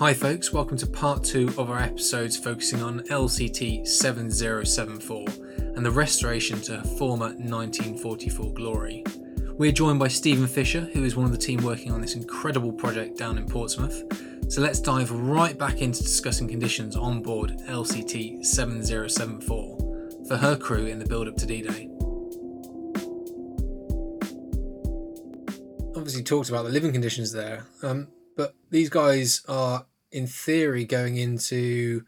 Hi, folks, welcome to part two of our episodes focusing on LCT 7074 and the restoration to her former 1944 glory. We're joined by Stephen Fisher, who is one of the team working on this incredible project down in Portsmouth. So let's dive right back into discussing conditions on board LCT 7074 for her crew in the build up to D Day. Obviously, talked about the living conditions there, um, but these guys are, in theory, going into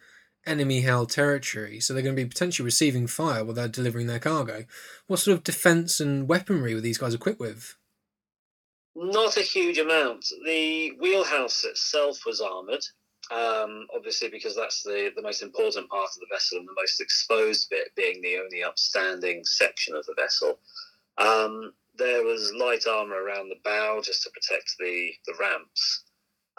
enemy held territory, so they're going to be potentially receiving fire while they're delivering their cargo. What sort of defense and weaponry were these guys equipped with? Not a huge amount. The wheelhouse itself was armoured, um, obviously because that's the, the most important part of the vessel and the most exposed bit, being the only upstanding section of the vessel. Um, there was light armour around the bow just to protect the, the ramps.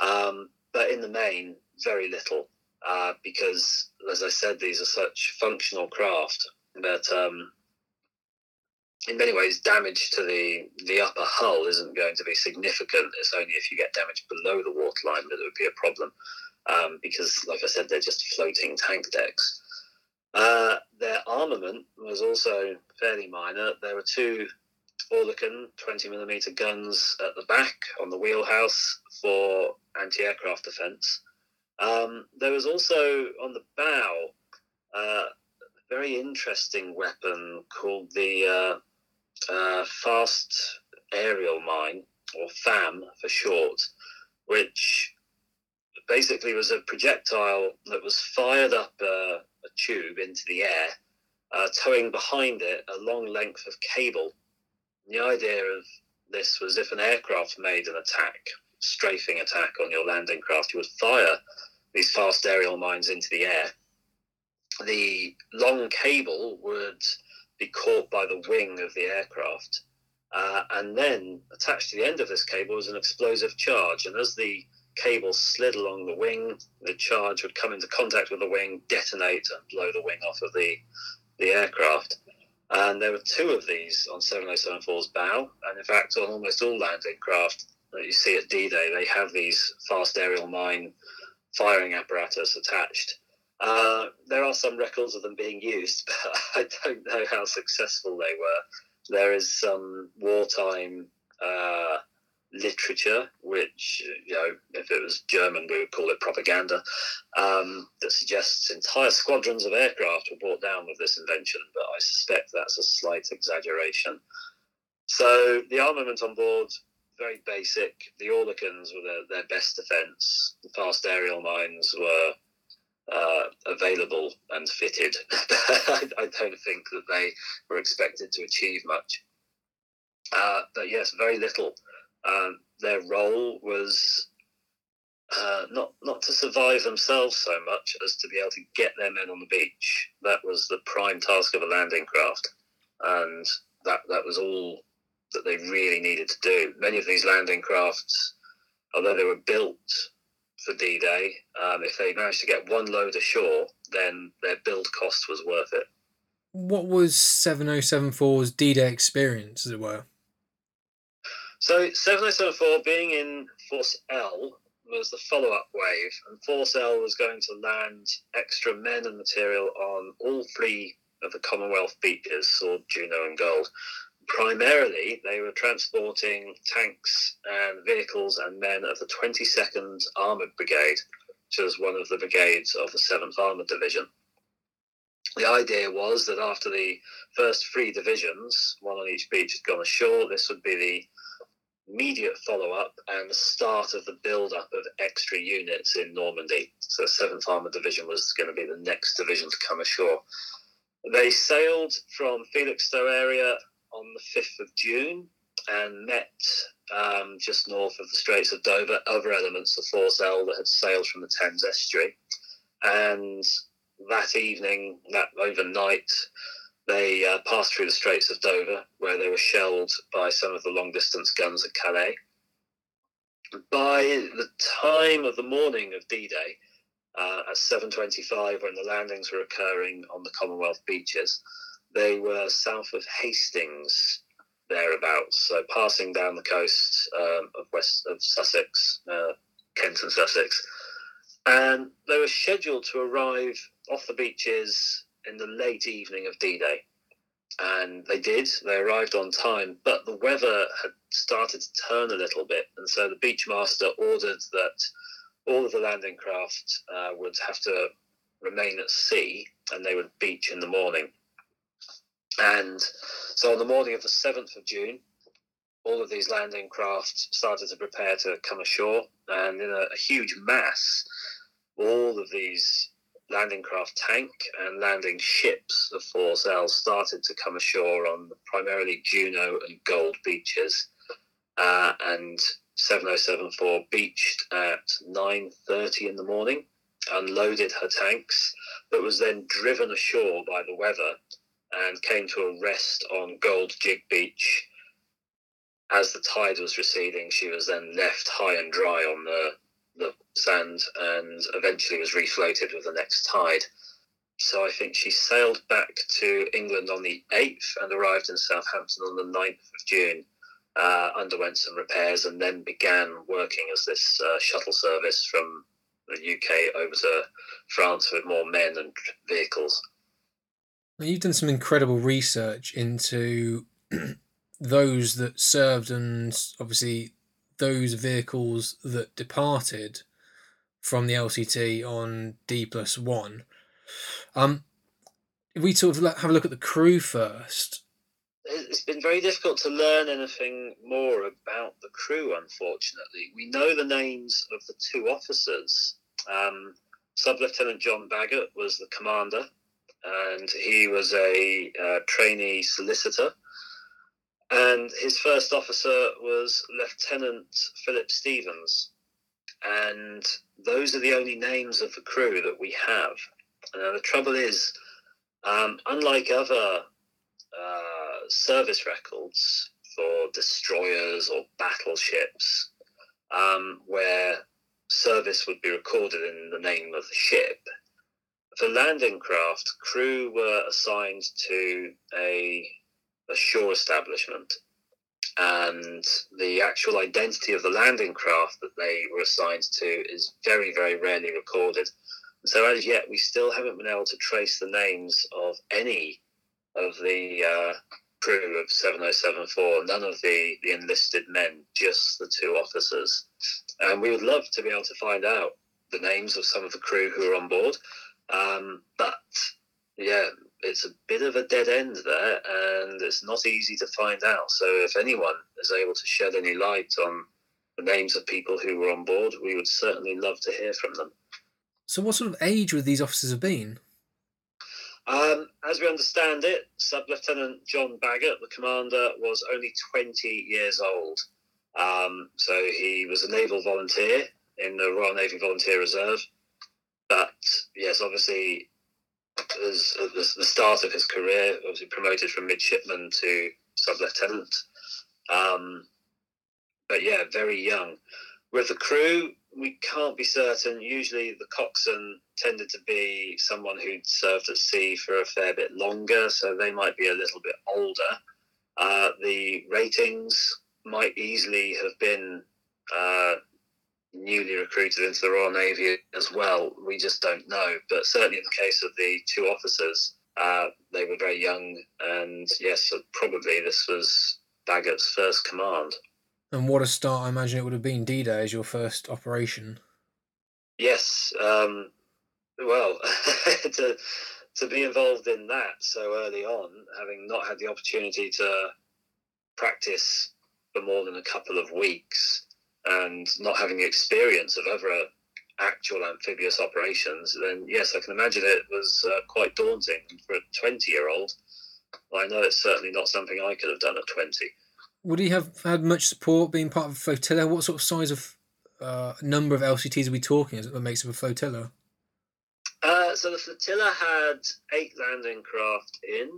Um, but in the main, very little uh, because, as I said, these are such functional craft that um, in many ways damage to the, the upper hull isn't going to be significant. It's only if you get damage below the waterline that it would be a problem um, because, like I said, they're just floating tank decks. Uh, their armament was also fairly minor. There were two Oerlikon 20 millimeter guns at the back on the wheelhouse for anti aircraft defense. Um, there was also on the bow uh, a very interesting weapon called the uh, uh, Fast Aerial Mine, or FAM for short, which basically was a projectile that was fired up a tube into the air, uh, towing behind it a long length of cable. The idea of this was if an aircraft made an attack, strafing attack on your landing craft, you would fire these fast aerial mines into the air. The long cable would be caught by the wing of the aircraft. Uh, and then attached to the end of this cable was an explosive charge. And as the cable slid along the wing, the charge would come into contact with the wing, detonate, and blow the wing off of the, the aircraft. And there were two of these on 7074's bow. And in fact, on almost all landing craft that you see at D Day, they have these fast aerial mine firing apparatus attached. Uh, there are some records of them being used, but I don't know how successful they were. There is some wartime uh, literature, which, you know, if it was German, we would call it propaganda, um, that suggests entire squadrons of aircraft were brought down with this invention, but I suspect that's a slight exaggeration. So the armament on board very basic. The Oerlikons were their, their best defence. The fast aerial mines were uh, available and fitted. I, I, don't think that they were expected to achieve much. Uh, but yes, very little. Um, their role was uh, not not to survive themselves so much as to be able to get their men on the beach. That was the prime task of a landing craft, and that that was all that they really needed to do. Many of these landing crafts, although they were built for D Day, um, if they managed to get one load ashore, then their build cost was worth it. What was 7074's D Day experience, as it were? So, 7074 being in Force L was the follow up wave, and Force L was going to land extra men and material on all three of the Commonwealth beaches, Sword, Juno, and Gold primarily they were transporting tanks and vehicles and men of the 22nd Armoured Brigade, which was one of the brigades of the 7th Armoured Division. The idea was that after the first three divisions, one on each beach, had gone ashore, this would be the immediate follow up and the start of the build up of extra units in Normandy. So, 7th Armoured Division was going to be the next division to come ashore. They sailed from Felixstowe area on the 5th of June and met um, just north of the Straits of Dover other elements of Force L that had sailed from the Thames estuary. And that evening, that overnight, they uh, passed through the Straits of Dover, where they were shelled by some of the long distance guns at Calais. By the time of the morning of D Day, uh, at 7.25, when the landings were occurring on the Commonwealth beaches, they were south of Hastings, thereabouts. So passing down the coast um, of west of Sussex, uh, Kent and Sussex, and they were scheduled to arrive off the beaches in the late evening of D-Day. And they did. They arrived on time, but the weather had started to turn a little bit, and so the beachmaster ordered that all of the landing craft uh, would have to remain at sea, and they would beach in the morning. And so on the morning of the 7th of June, all of these landing craft started to prepare to come ashore, and in a, a huge mass, all of these landing craft tank and landing ships of Force L started to come ashore on primarily Juno and Gold beaches, uh, and 7074 beached at 9:30 in the morning, unloaded her tanks, but was then driven ashore by the weather and came to a rest on Gold Jig Beach. As the tide was receding, she was then left high and dry on the the sand and eventually was refloated with the next tide. So I think she sailed back to England on the 8th and arrived in Southampton on the 9th of June. Uh, underwent some repairs and then began working as this uh, shuttle service from the UK over to France with more men and vehicles. You've done some incredible research into those that served and obviously those vehicles that departed from the LCT on D plus one. Um, if we sort of have a look at the crew first. It's been very difficult to learn anything more about the crew, unfortunately. We know the names of the two officers. Um, Sub Lieutenant John Baggott was the commander, and he was a uh, trainee solicitor and his first officer was Lieutenant Philip Stevens. And those are the only names of the crew that we have. Now, the trouble is, um, unlike other uh, service records for destroyers or battleships, um, where service would be recorded in the name of the ship, for landing craft, crew were assigned to a a shore establishment. And the actual identity of the landing craft that they were assigned to is very, very rarely recorded. So, as yet, we still haven't been able to trace the names of any of the uh, crew of 7074, none of the, the enlisted men, just the two officers. And we would love to be able to find out the names of some of the crew who are on board. Um, but yeah, it's a bit of a dead end there, and it's not easy to find out. So, if anyone is able to shed any light on the names of people who were on board, we would certainly love to hear from them. So, what sort of age would these officers have been? Um, as we understand it, Sub Lieutenant John Baggott, the commander, was only 20 years old. Um, so he was a naval volunteer in the Royal Navy Volunteer Reserve. But yes, obviously as at the, the start of his career, obviously promoted from midshipman to sub lieutenant. Um, but yeah, very young. With the crew, we can't be certain. Usually, the coxswain tended to be someone who'd served at sea for a fair bit longer, so they might be a little bit older. Uh, the ratings might easily have been uh, newly recruited into the Royal Navy as well. We just don't know. But certainly in the case of the two officers, uh, they were very young, and yes, probably this was Baggott's first command. And what a start! I imagine it would have been D-Day as your first operation. Yes. Um, well, to to be involved in that so early on, having not had the opportunity to practice for more than a couple of weeks, and not having the experience of other actual amphibious operations, then yes, I can imagine it was uh, quite daunting for a 20 year old. I know it's certainly not something I could have done at 20. Would he have had much support being part of a flotilla? What sort of size of uh, number of LCTs are we talking that makes up a flotilla? Uh, so the flotilla had eight landing craft in,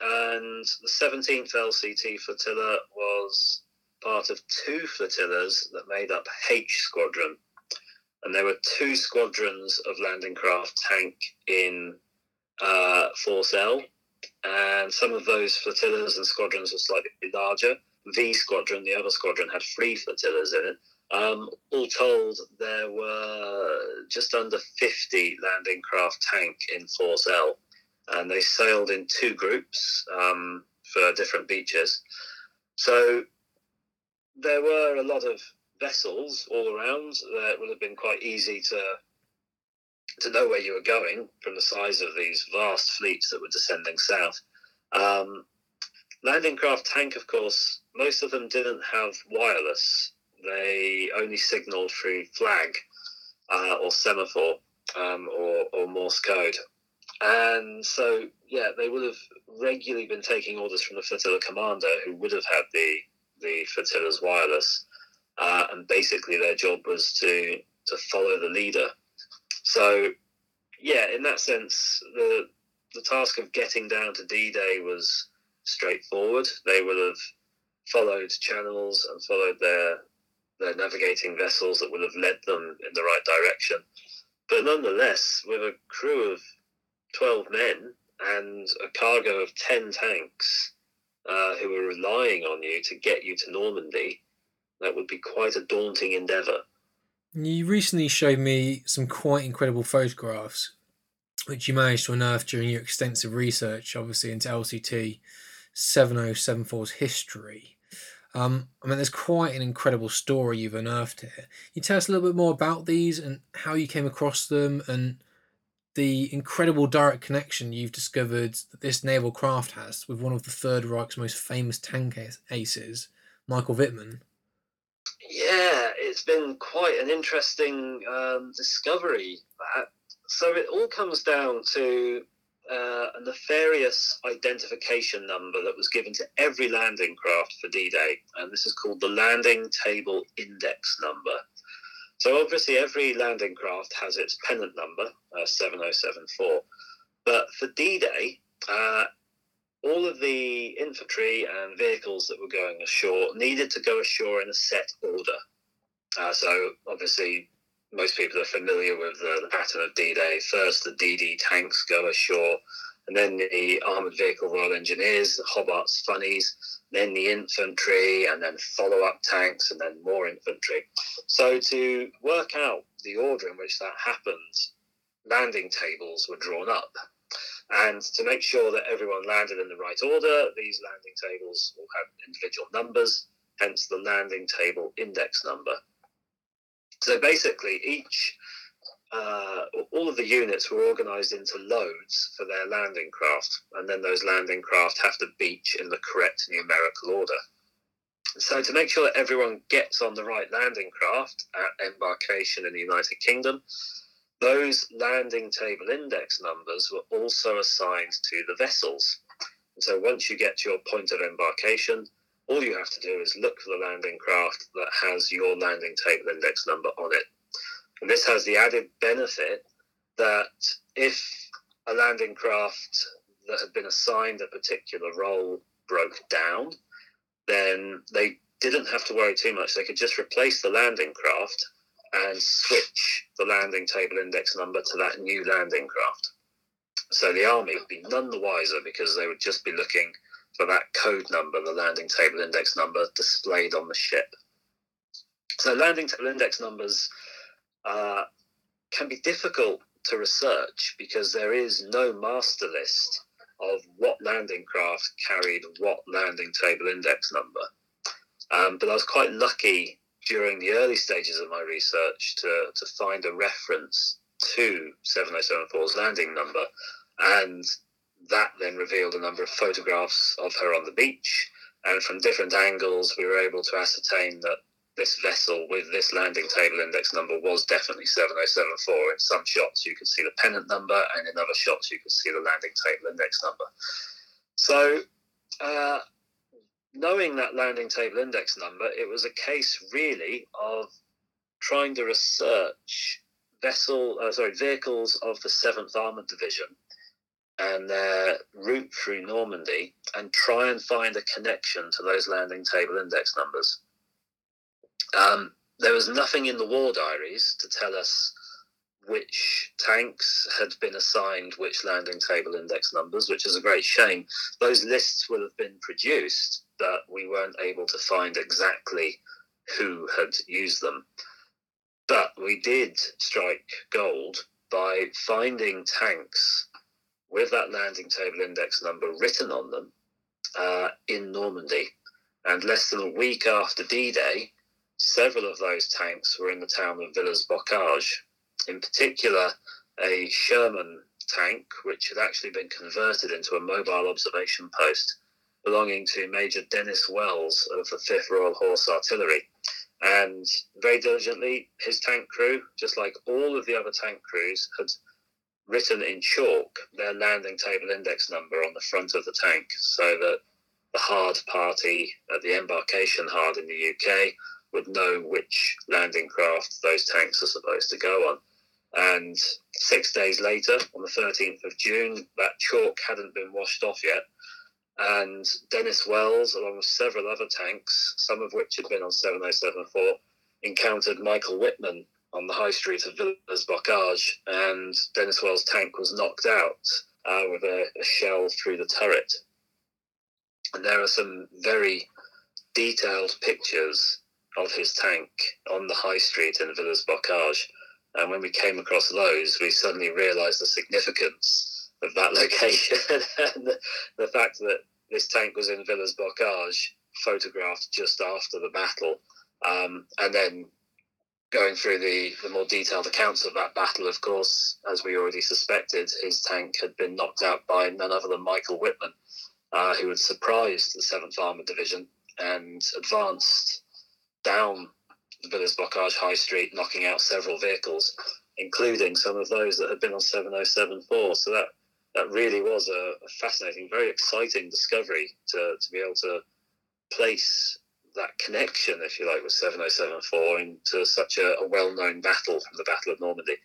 and the 17th LCT flotilla was part of two flotillas that made up H Squadron. And there were two squadrons of landing craft tank in uh, Force L. And some of those flotillas and squadrons were slightly larger. V Squadron, the other squadron, had three flotillas in it. Um, all told, there were just under 50 landing craft tank in Force L, and they sailed in two groups um, for different beaches. So there were a lot of vessels all around that would have been quite easy to to know where you were going from the size of these vast fleets that were descending south. Um, landing craft tank, of course, most of them didn't have wireless. They only signaled through flag uh, or semaphore um, or, or Morse code. And so, yeah, they would have regularly been taking orders from the flotilla commander, who would have had the the flotilla's wireless, uh, and basically their job was to to follow the leader. So, yeah, in that sense, the the task of getting down to D-Day was straightforward. They would have followed channels and followed their their navigating vessels that would have led them in the right direction. But nonetheless, with a crew of 12 men and a cargo of 10 tanks uh, who were relying on you to get you to Normandy, that would be quite a daunting endeavour. You recently showed me some quite incredible photographs, which you managed to unearth during your extensive research, obviously, into LCT 7074's history. Um, I mean, there's quite an incredible story you've unearthed here. Can you tell us a little bit more about these and how you came across them and the incredible direct connection you've discovered that this naval craft has with one of the Third Reich's most famous tank aces, Michael Wittmann. Yeah, it's been quite an interesting um, discovery. That so it all comes down to uh, a nefarious identification number that was given to every landing craft for D-Day, and this is called the Landing Table Index Number. So obviously, every landing craft has its pennant number, uh, 7074. But for D-Day, uh, all of the infantry and vehicles that were going ashore needed to go ashore in a set order. Uh, so obviously, most people are familiar with the, the pattern of D-Day. First, the DD tanks go ashore, and then the armored vehicle Royal Engineers, Hobart's Funnies, then the infantry, and then follow up tanks, and then more infantry. So, to work out the order in which that happened, landing tables were drawn up. And to make sure that everyone landed in the right order, these landing tables all had individual numbers, hence the landing table index number. So basically, each uh, all of the units were organized into loads for their landing craft, and then those landing craft have to beach in the correct numerical order. So, to make sure that everyone gets on the right landing craft at embarkation in the United Kingdom, those landing table index numbers were also assigned to the vessels. So, once you get to your point of embarkation, all you have to do is look for the landing craft that has your landing table index number on it. And this has the added benefit that if a landing craft that had been assigned a particular role broke down, then they didn't have to worry too much. They could just replace the landing craft and switch the landing table index number to that new landing craft. So the army would be none the wiser because they would just be looking for that code number, the landing table index number displayed on the ship. So landing table index numbers uh, can be difficult to research because there is no master list of what landing craft carried what landing table index number. Um, but I was quite lucky during the early stages of my research to, to find a reference to 7074's landing number. And that then revealed a number of photographs of her on the beach. And from different angles, we were able to ascertain that this vessel with this landing table index number was definitely 7074. In some shots, you could see the pennant number, and in other shots, you could see the landing table index number. So, uh, knowing that landing table index number, it was a case really of trying to research vessel, uh, sorry, vehicles of the Seventh Armored Division and their route through Normandy, and try and find a connection to those landing table index numbers. Um, there was nothing in the war diaries to tell us which tanks had been assigned which landing table index numbers, which is a great shame. Those lists will have been produced, but we weren't able to find exactly who had used them. But we did strike gold by finding tanks with that landing table index number written on them uh, in Normandy. And less than a week after D Day, several of those tanks were in the town of Villers-Bocage. In particular, a Sherman tank, which had actually been converted into a mobile observation post belonging to Major Dennis Wells of the 5th Royal Horse Artillery. And very diligently, his tank crew, just like all of the other tank crews, had written in chalk their landing table index number on the front of the tank so that the hard party at the embarkation hard in the UK would know which landing craft those tanks are supposed to go on. And six days later, on the 13th of June, that chalk hadn't been washed off yet. And Dennis Wells, along with several other tanks, some of which had been on 7074, encountered Michael Wittmann on the high street of Villers-Bocage, and Dennis Wells' tank was knocked out uh, with a, a shell through the turret. And there are some very detailed pictures of his tank on the high street in Villers-Bocage and when we came across those, we suddenly realised the significance of that location and the, the, fact that this tank was in Villers-Bocage, photographed just after the battle, um, and then going through the, the more detailed accounts of that battle, of course, as we already suspected, his tank had been knocked out by none other than Michael Wittmann, uh, who had surprised the 7th Armoured Division and advanced down the Villers-Bocage High Street, knocking out several vehicles, including some of those that had been on 7074. So that that really was a, fascinating, very exciting discovery to, to be able to place that connection, if you like, with 7074 into such a, a well known battle from the Battle of Normandy.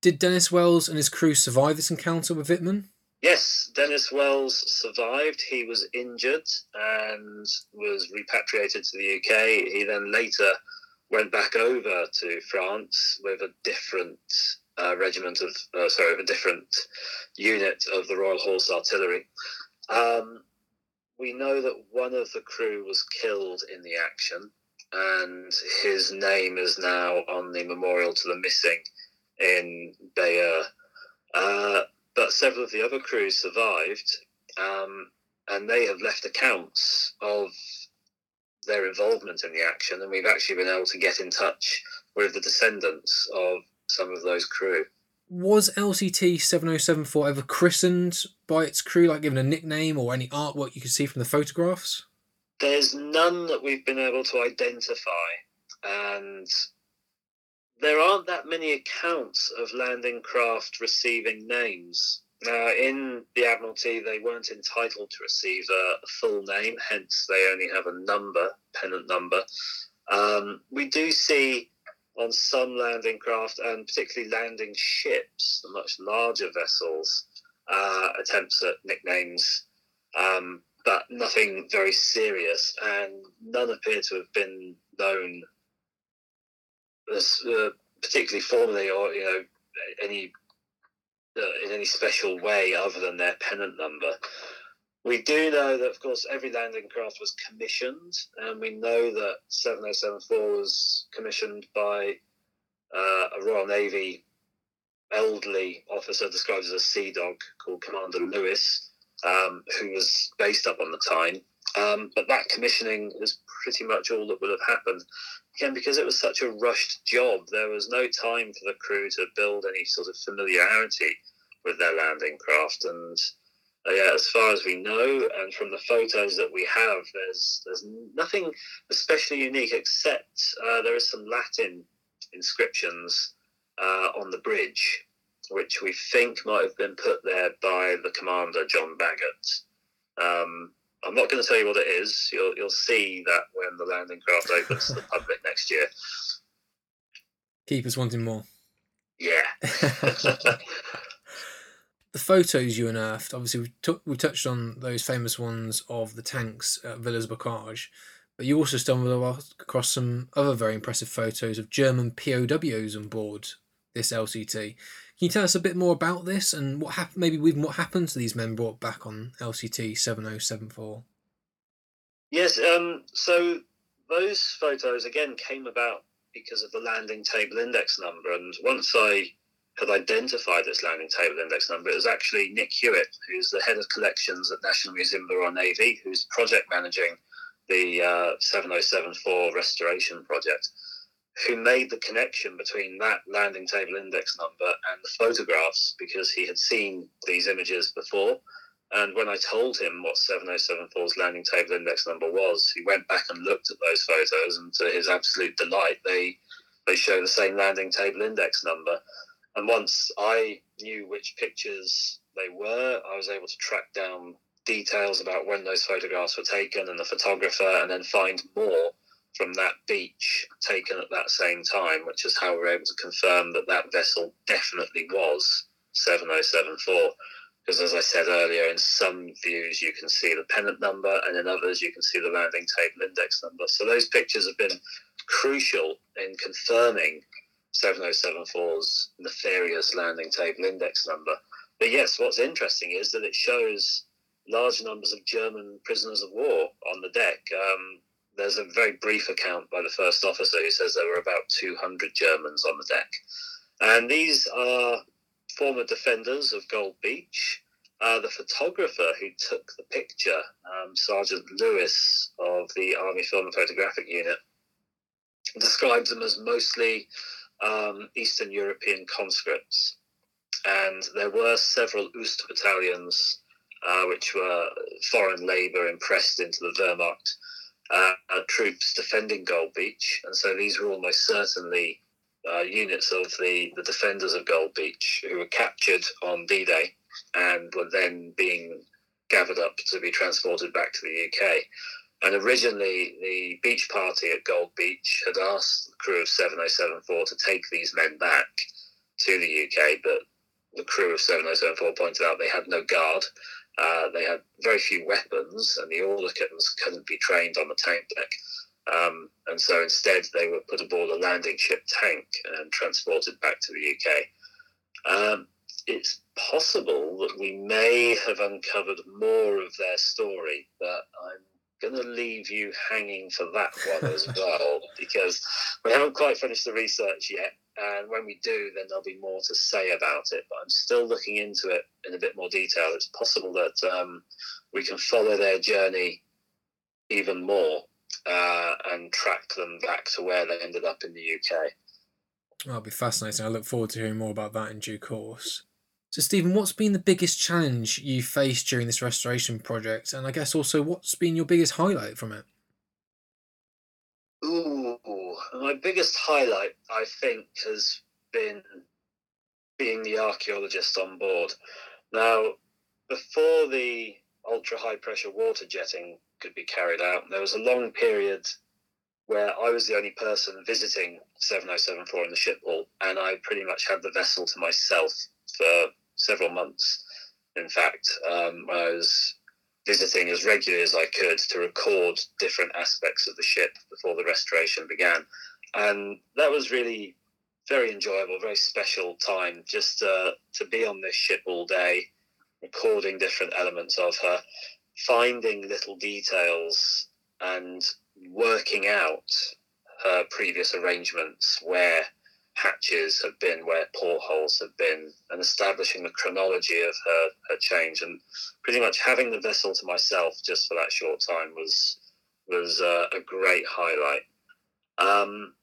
Did Dennis Wells and his crew survive this encounter with Wittmann? Yes, Dennis Wells survived. He was injured and was repatriated to the UK. He then later went back over to France with a different uh, regiment of, uh, sorry, a different unit of the Royal Horse Artillery. Um, we know that one of the crew was killed in the action, and his name is now on the memorial to the missing in Bayeux. Uh, but several of the other crews survived, um, and they have left accounts of their involvement in the action, and we've actually been able to get in touch with the descendants of some of those crew. Was LCT 7074 ever christened by its crew, like given a nickname or any artwork you can see from the photographs? There's none that we've been able to identify, and there aren't that many accounts of landing craft receiving names. Now, in the Admiralty, they weren't entitled to receive a, full name, hence they only have a number, pennant number. Um, we do see on some landing craft and particularly landing ships, the much larger vessels, uh, attempts at nicknames, um, but nothing very serious, and none appear to have been known uh, particularly formally or you know any uh, in any special way other than their pennant number. We do know that, of course, every landing craft was commissioned, and we know that 7074 was commissioned by uh, a Royal Navy elderly officer described as a sea dog called Commander Lewis, um, who was based up on the Tyne. Um, but that commissioning is pretty much all that would have happened. Again, because it was such a rushed job, there was no time for the crew to build any sort of familiarity with their landing craft. And uh, yeah, as far as we know, and from the photos that we have, there's there's nothing especially unique except uh, there is some Latin inscriptions uh, on the bridge, which we think might have been put there by the commander John Baggott. Um, I'm not going to tell you what it is. You'll you'll see that when the landing craft opens to the public next year. Keep us wanting more. Yeah. the photos you unearthed, obviously we took we touched on those famous ones of the tanks at Villers-Bocage, but you also stumbled across some other very impressive photos of German POWs on board this LCT. Can you tell us a bit more about this and what happened? Maybe even what happened to these men brought back on LCT seven oh seven four. Yes, um, so those photos again came about because of the landing table index number. And once I had identified this landing table index number, it was actually Nick Hewitt, who's the head of collections at National Museum of the Royal Navy, who's project managing the uh, 7074 restoration project, who made the connection between that landing table index number and the photographs because he had seen these images before. And when I told him what 7074's landing table index number was, he went back and looked at those photos, and to his absolute delight, they they show the same landing table index number. And once I knew which pictures they were, I was able to track down details about when those photographs were taken and the photographer, and then find more from that beach taken at that same time, which is how we're able to confirm that that vessel definitely was 7074. Because as I said earlier, in some views you can see the pennant number, and in others you can see the landing table index number. So those pictures have been crucial in confirming 7074's nefarious landing table index number. But yes, what's interesting is that it shows large numbers of German prisoners of war on the deck. Um, there's a very brief account by the first officer who says there were about 200 Germans on the deck. And these are former defenders of Gold Beach. Uh, the photographer who took the picture, um, Sergeant Lewis of the Army Film and Photographic Unit, describes them as mostly um, Eastern European conscripts. And there were several Ost battalions, uh, which were foreign labour impressed into the Wehrmacht uh, troops defending Gold Beach. And so these were almost certainly uh, units of the, the defenders of Gold Beach who were captured on D Day and were then being gathered up to be transported back to the UK. And originally, the beach party at Gold Beach had asked the crew of 7074 to take these men back to the UK, but the crew of 7074 pointed out they had no guard. Uh, they had very few weapons, and the Oerlikons couldn't be trained on the tank deck. Um, and so instead, they were put aboard a landing ship tank and transported back to the UK. Um, it's possible that we may have uncovered more of their story, but I'm going to leave you hanging for that one as well because we haven't quite finished the research yet. And when we do, then there'll be more to say about it. But I'm still looking into it in a bit more detail. It's possible that um, we can follow their journey even more uh, and track them back to where they ended up in the UK. That'll be fascinating. I look forward to hearing more about that in due course. So, Stephen, what's been the biggest challenge you faced during this restoration project? And I guess also, what's been your biggest highlight from it? Ooh, my biggest highlight, I think, has been being the archaeologist on board. Now, before the ultra high pressure water jetting could be carried out, there was a long period where I was the only person visiting 7074 in the ship hall, and I pretty much had the vessel to myself for several months. In fact, um, I was visiting as regularly as I could to record different aspects of the ship before the restoration began. And that was really very enjoyable, very special time just uh, to be on this ship all day, recording different elements of her, finding little details and working out her previous arrangements where hatches have been, where portholes have been, and establishing the chronology of her, her change. And pretty much having the vessel to myself just for that short time was was uh, a great highlight. Um,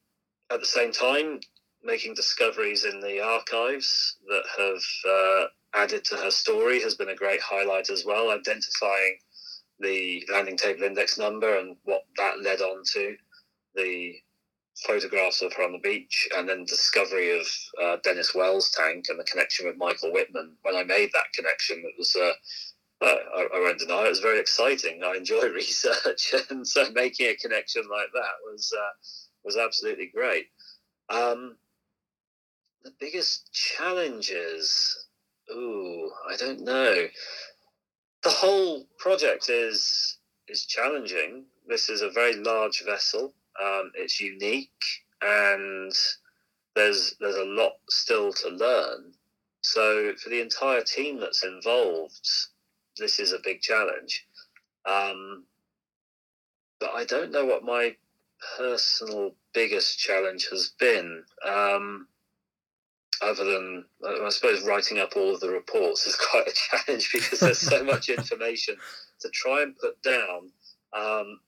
at the same time, making discoveries in the archives that have uh, added to her story has been a great highlight as well. Identifying the landing table index number and what that led on to, the photographs of her on the beach, and then discovery of uh, Dennis Wells' tank and the connection with Michael Wittmann. When I made that connection, it was. Uh, uh, I, won't deny it was very exciting. I enjoy research, and so making a connection like that was uh, was absolutely great. Um, the biggest challenges, ooh, I don't know. The whole project is is challenging. This is a very large vessel. Um, it's unique, and there's there's a lot still to learn. So for the entire team that's involved, this is a big challenge. Um, but I don't know what my personal biggest challenge has been, um, other than I suppose writing up all of the reports is quite a challenge because there's so much information to try and put down um,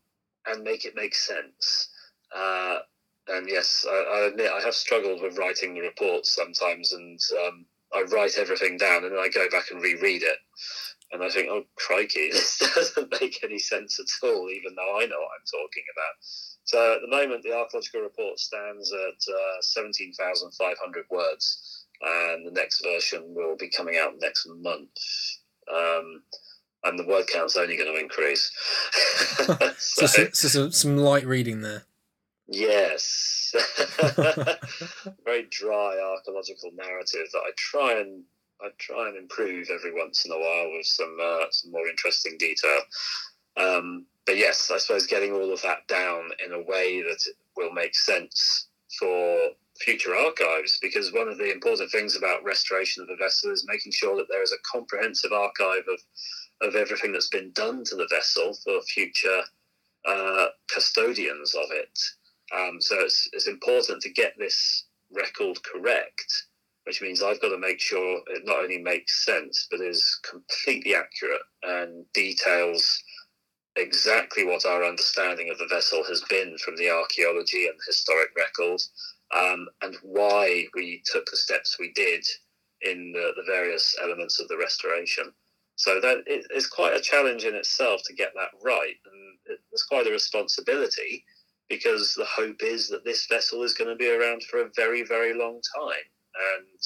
and make it make sense. Uh, and yes, I, I, admit I have struggled with writing the reports sometimes, and um, I write everything down and then I go back and reread it, and I think, oh crikey, this doesn't make any sense at all, even though I know what I'm talking about. So at the moment, the archaeological report stands at uh, 17,500 words, and the next version will be coming out next month. Um, and the word count's only going to increase. so, so, so, some, some light reading there. Yes. Very dry archaeological narrative that I try and I try and improve every once in a while with some uh, some more interesting detail. Um, but yes, I suppose getting all of that down in a way that will make sense for future archives, because one of the important things about restoration of a vessel is making sure that there is a comprehensive archive of of everything that's been done to the vessel for future uh, custodians of it. Um, so it's, it's important to get this record correct, which means I've got to make sure it not only makes sense, but is completely accurate and details exactly what our understanding of the vessel has been from the archaeology and historic records, um, and why we took the steps we did in the, the various elements of the restoration. So that is quite a challenge in itself to get that right, and it's quite a responsibility because the hope is that this vessel is going to be around for a very, very long time, and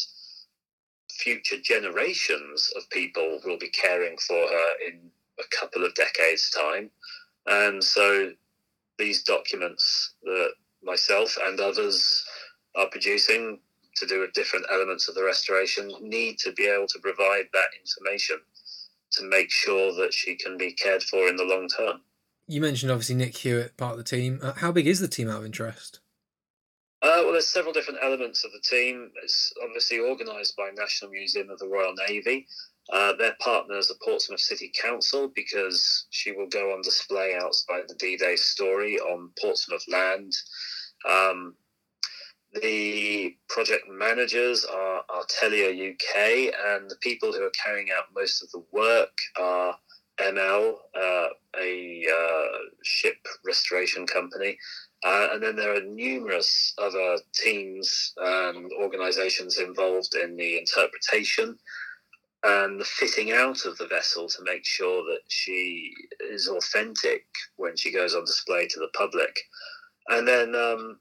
future generations of people will be caring for her in a couple of decades' time, and so these documents that myself and others are producing to do with different elements of the restoration need to be able to provide that information to make sure that she can be cared for in the long term. You mentioned obviously Nick Hewitt, part of the team. Uh, how big is the team out of interest? Uh, well, there's several different elements of the team. It's obviously organised by National Museum of the Royal Navy. Uh, their partners are Portsmouth City Council because she will go on display outside the D-Day story on Portsmouth land. Um, the project managers are Artelia UK, and the people who are carrying out most of the work are ML, uh, a uh, ship restoration company. Uh, and then there are numerous other teams and organizations involved in the interpretation and the fitting out of the vessel to make sure that she is authentic when she goes on display to the public. And then um,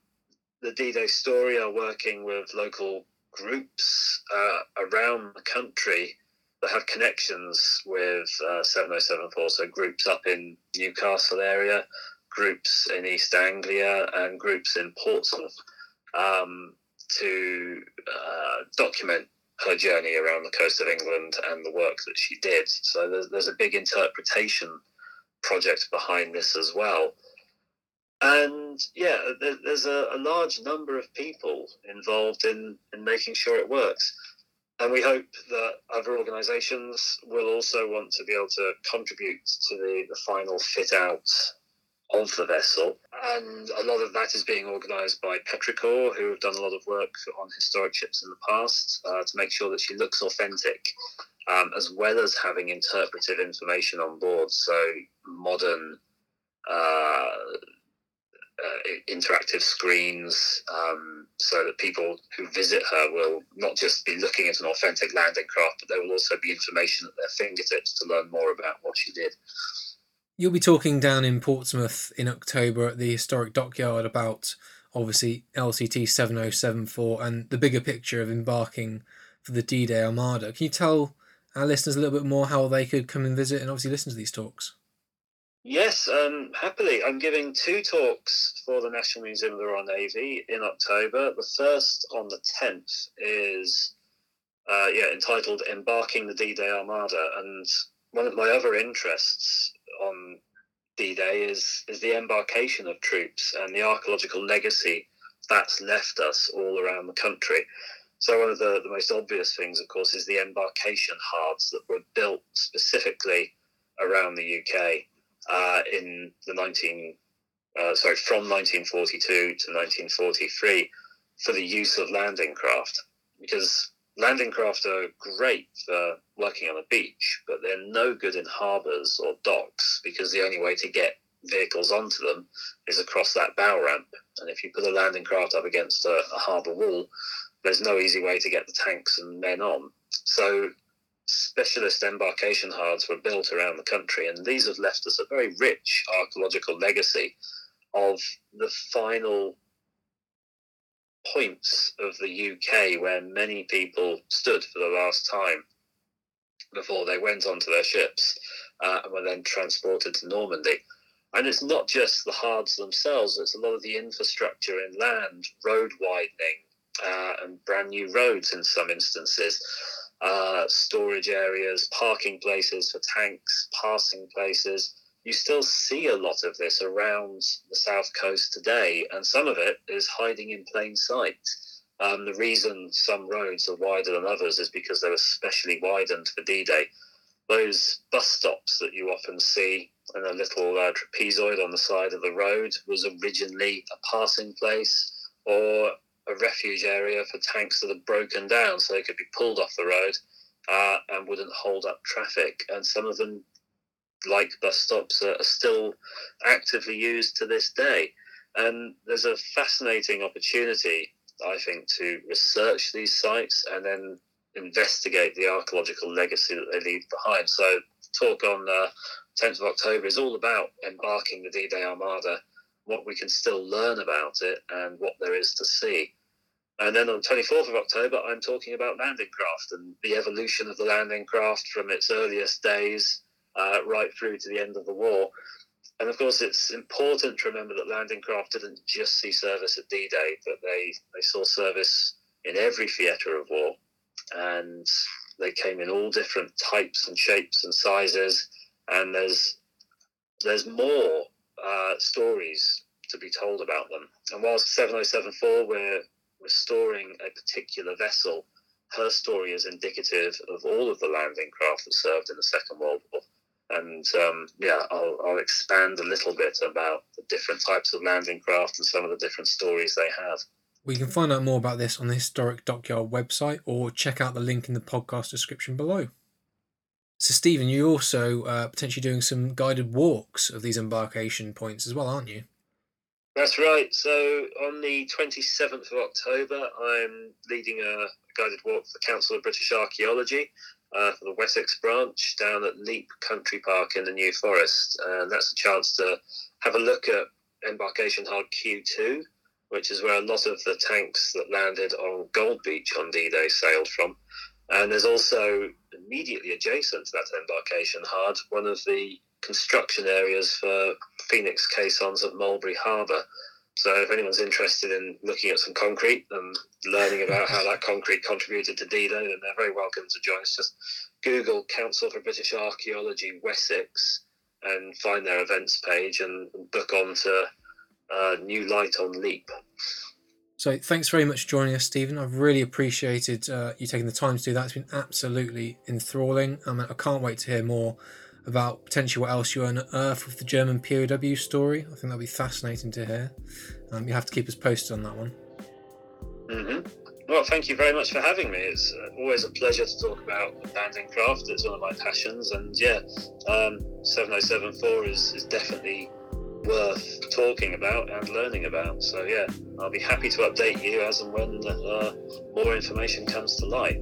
the D-Day Story are working with local groups uh, around the country have connections with uh, 7074. So groups up in Newcastle area, groups in East Anglia, and groups in Portsmouth um, to uh, document her journey around the coast of England and the work that she did. So there's, there's a big interpretation project behind this as well and yeah, there, there's a, a, large number of people involved in, in making sure it works. And we hope that other organisations will also want to be able to contribute to the, the final fit out of the vessel. And a lot of that is being organised by Petrichor, who have done a lot of work on historic ships in the past uh, to make sure that she looks authentic, um, as well as having interpretive information on board. So modern uh, uh, interactive screens um, so that people who visit her will not just be looking at an authentic landing craft, but there will also be information at their fingertips to learn more about what she did. You'll be talking down in Portsmouth in October at the historic dockyard about obviously LCT 7074 and the bigger picture of embarking for the D Day Armada. Can you tell our listeners a little bit more how they could come and visit and obviously listen to these talks? Yes, um, happily. I'm giving two talks for the National Museum of the Royal Navy in October. The first on the 10th is uh, yeah, entitled Embarking the D Day Armada. And one of my other interests on D Day is, is the embarkation of troops and the archaeological legacy that's left us all around the country. So, one of the, the most obvious things, of course, is the embarkation hards that were built specifically around the UK uh, in the 19 uh, sorry, from 1942 to 1943 for the use of landing craft because landing craft are great for working on a beach, but they're no good in harbours or docks because the only way to get vehicles onto them is across that bow ramp. And if you put a landing craft up against a, a harbour wall, there's no easy way to get the tanks and men on. So specialist embarkation hards were built around the country, and these have left us a very rich archaeological legacy of the final points of the UK where many people stood for the last time before they went onto their ships uh, and were then transported to Normandy. And it's not just the hards themselves, it's a lot of the infrastructure in land, road widening, uh, and brand new roads in some instances, uh, storage areas, parking places for tanks, passing places. You still see a lot of this around the south coast today, and some of it is hiding in plain sight. Um, the reason some roads are wider than others is because they were specially widened for D Day. Those bus stops that you often see and a little uh, trapezoid on the side of the road was originally a passing place or a refuge area for tanks that had broken down so they could be pulled off the road uh, and wouldn't hold up traffic. And some of them, like bus stops, are still actively used to this day. And there's a fascinating opportunity, I think, to research these sites and then investigate the archaeological legacy that they leave behind. So, talk on uh, 10th of October is all about embarking the D Day Armada, what we can still learn about it, and what there is to see. And then on 24th of October, I'm talking about landing craft and the evolution of the landing craft from its earliest days uh, right through to the end of the war. And of course, it's important to remember that landing craft didn't just see service at D Day, but they, they saw service in every theatre of war. And they came in all different types and shapes and sizes and there's there's more uh, stories to be told about them. And whilst 7074 we're restoring a particular vessel, her story is indicative of all of the landing craft that served in the Second World War. And um, yeah, I'll, I'll expand a little bit about the different types of landing craft and some of the different stories they have. We can find out more about this on the Historic Dockyard website or check out the link in the podcast description below. So, Stephen, you're also uh, potentially doing some guided walks of these embarkation points as well, aren't you? That's right. So, on the 27th of October, I'm leading a guided walk for the Council of British Archaeology uh, for the Wessex branch down at Lepe Country Park in the New Forest. And that's a chance to have a look at embarkation hard Q2, which is where a lot of the tanks that landed on Gold Beach on D Day sailed from. And there's also immediately adjacent to that embarkation hard one of the construction areas for Phoenix caissons at Mulberry Harbour. So if anyone's interested in looking at some concrete and learning about how that concrete contributed to D-Day, then they're very welcome to join us. Just Google Council for British Archaeology Wessex and find their events page and book on to uh, New Light on Lepe. So thanks very much for joining us, Stephen. I've really appreciated uh, you taking the time to do that. It's been absolutely enthralling. I, mean, I can't wait to hear more about potentially what else you unearth with the German POW story. I think that'll be fascinating to hear. Um, you have to keep us posted on that one. Mm-hmm. Well, thank you very much for having me. It's uh, always a pleasure to talk about landing craft. It's one of my passions, and yeah, um, 7074 is, is definitely worth talking about and learning about. So yeah, I'll be happy to update you as and when uh, more information comes to light.